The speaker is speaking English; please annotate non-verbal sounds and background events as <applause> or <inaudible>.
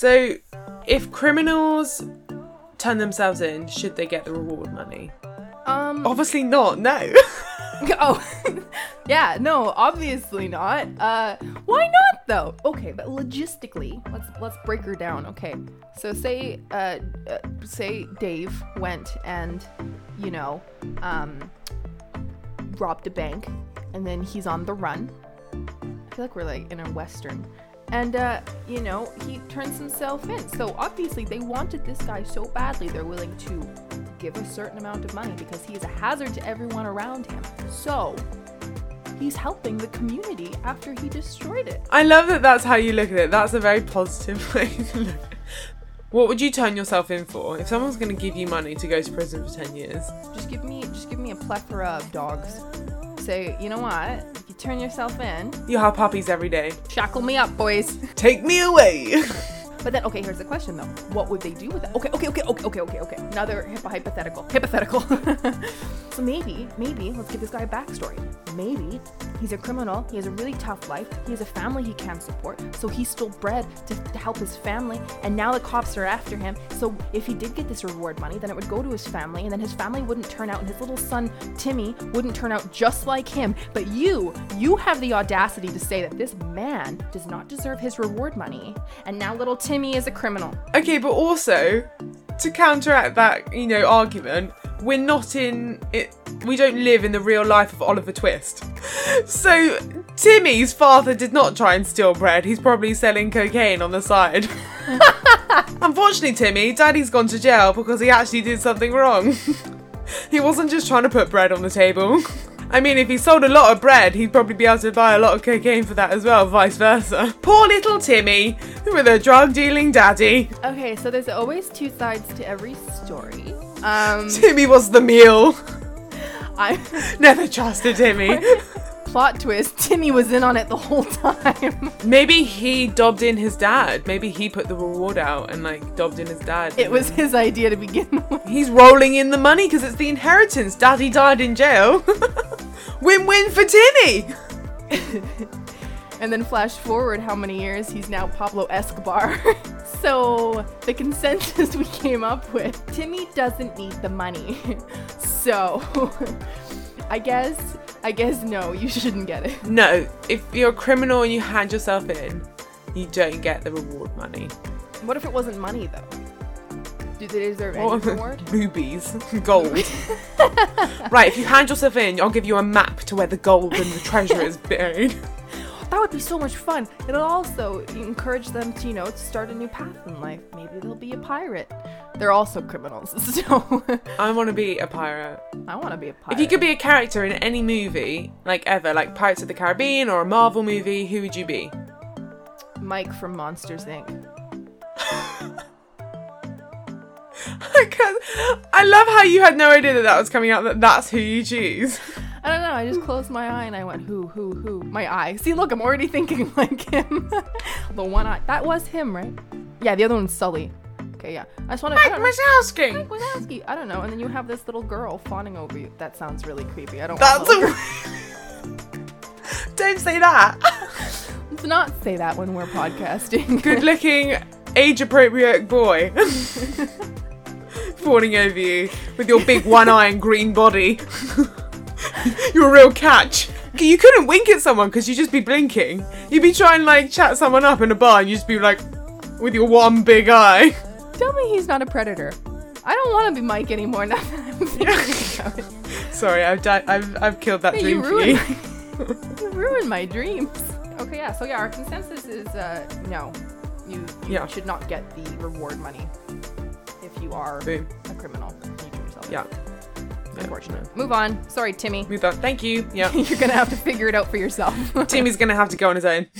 So, if criminals turn themselves in, should they get the reward money? Um. Obviously not. No. <laughs> Oh, <laughs> yeah, no, obviously not. Uh, why not though? Okay, but logistically, let's let's break her down. Okay, so say uh, uh say Dave went and you know um robbed a bank, and then he's on the run. I feel like we're like in a western. And uh, you know, he turns himself in. So obviously they wanted this guy so badly they're willing to give a certain amount of money because he is a hazard to everyone around him. So he's helping the community after he destroyed it. I love that that's how you look at it. That's a very positive <laughs> way to look at it. What would you turn yourself in for? If someone's going to give you money to go to prison for 10 years, Just give me just give me a plethora of dogs. Say, you know what? You turn yourself in, you'll have puppies every day. shackle me up, boys. Take me away. <laughs> But then, okay, here's the question though. What would they do with it? Okay, okay, okay, okay, okay, okay, okay. Another hypo- hypothetical. Hypothetical. <laughs> so maybe, maybe, let's give this guy a backstory. Maybe he's a criminal. He has a really tough life. He has a family he can't support. So he stole bread to, to help his family. And now the cops are after him. So if he did get this reward money, then it would go to his family. And then his family wouldn't turn out. And his little son, Timmy, wouldn't turn out just like him. But you, you have the audacity to say that this man does not deserve his reward money. And now little Timmy is a criminal. okay, but also, to counteract that, you know, argument, we're not in it. We don't live in the real life of Oliver Twist. <laughs> So, Timmy's father did not try and steal bread. He's probably selling cocaine on the side. <laughs> Unfortunately, Timmy, Daddy's gone to jail because he actually did something wrong. <laughs> he wasn't just trying to put bread on the table. I mean, if he sold a lot of bread, he'd probably be able to buy a lot of cocaine for that as well, vice versa. Poor little Timmy, with a drug dealing daddy. Okay, so there's always two sides to every story. Um, <laughs> Timmy was the meal. <laughs> I <laughs> Never trusted Timmy. plot twist: Timmy was in on it the whole time. Maybe he dobbed in his dad. Maybe he put the reward out and like dobbed in his dad. It was his idea to begin with. He's rolling in the money because it's the inheritance. Daddy died in jail. Win win for Timmy. <laughs> And then flash forward how many years he's now Pablo Escobar. <laughs> so the consensus <laughs> we came up with: Timmy doesn't need the money. so I guess, I guess no, you shouldn't get it. No, if you're a criminal and you hand yourself in, you don't get the reward money. What if it wasn't money though? Do they deserve any What? reward? <laughs> Rubies, gold. <laughs> right, if you hand yourself in, I'll give you a map to where the gold and the treasure is buried. <laughs> That would be so much fun. It'll also encourage them to, you know, to start a new path in life. Maybe they'll be a pirate. They're also criminals, so I want to be a pirate. I want to be a pirate. If you could be a character in any movie, like ever, like Pirates of the Caribbean or a Marvel movie, who would you be? Mike from Monsters Inc. Can't- I love how you had no idea that that was coming out. That that's who you choose. I don't know. I just closed my eye and I went, who, who, who? My eye. See, look, I'm already thinking <laughs> like him. <laughs> the one eye. That was him, right? Yeah, the other one's Sully. Okay, yeah. I just want to. Mike Wazowski. Mike Wazowski. I don't know. And then you have this little girl fawning over you. That sounds really creepy. I don't. That's a. <laughs> Don't say that. Let's not say that when we're podcasting. Good-looking, age-appropriate boy. Fawning over you with your big one eye and green body. <laughs> You're a real catch. You couldn't wink at someone because you'd just be blinking. You'd be trying like chat someone up in a bar and you'd just be like with your one big eye. Tell me he's not a predator. I don't want to be Mike anymore now that I'm <laughs> thinking about it. Sorry, I've di- I've I've killed that Hey, dream you for ruined, you. my, <laughs> you ruined my dreams. Okay, yeah. So yeah, our consensus is uh, no. You, you Yeah. should not get the reward money you are Boom. a criminal. You turn yourself. Yeah. Unfortunate. Move on. Sorry, Timmy. Move on. Thank you. Yeah. <laughs> You're gonna have to figure it out for yourself. Timmy's gonna have to go on his own. <laughs>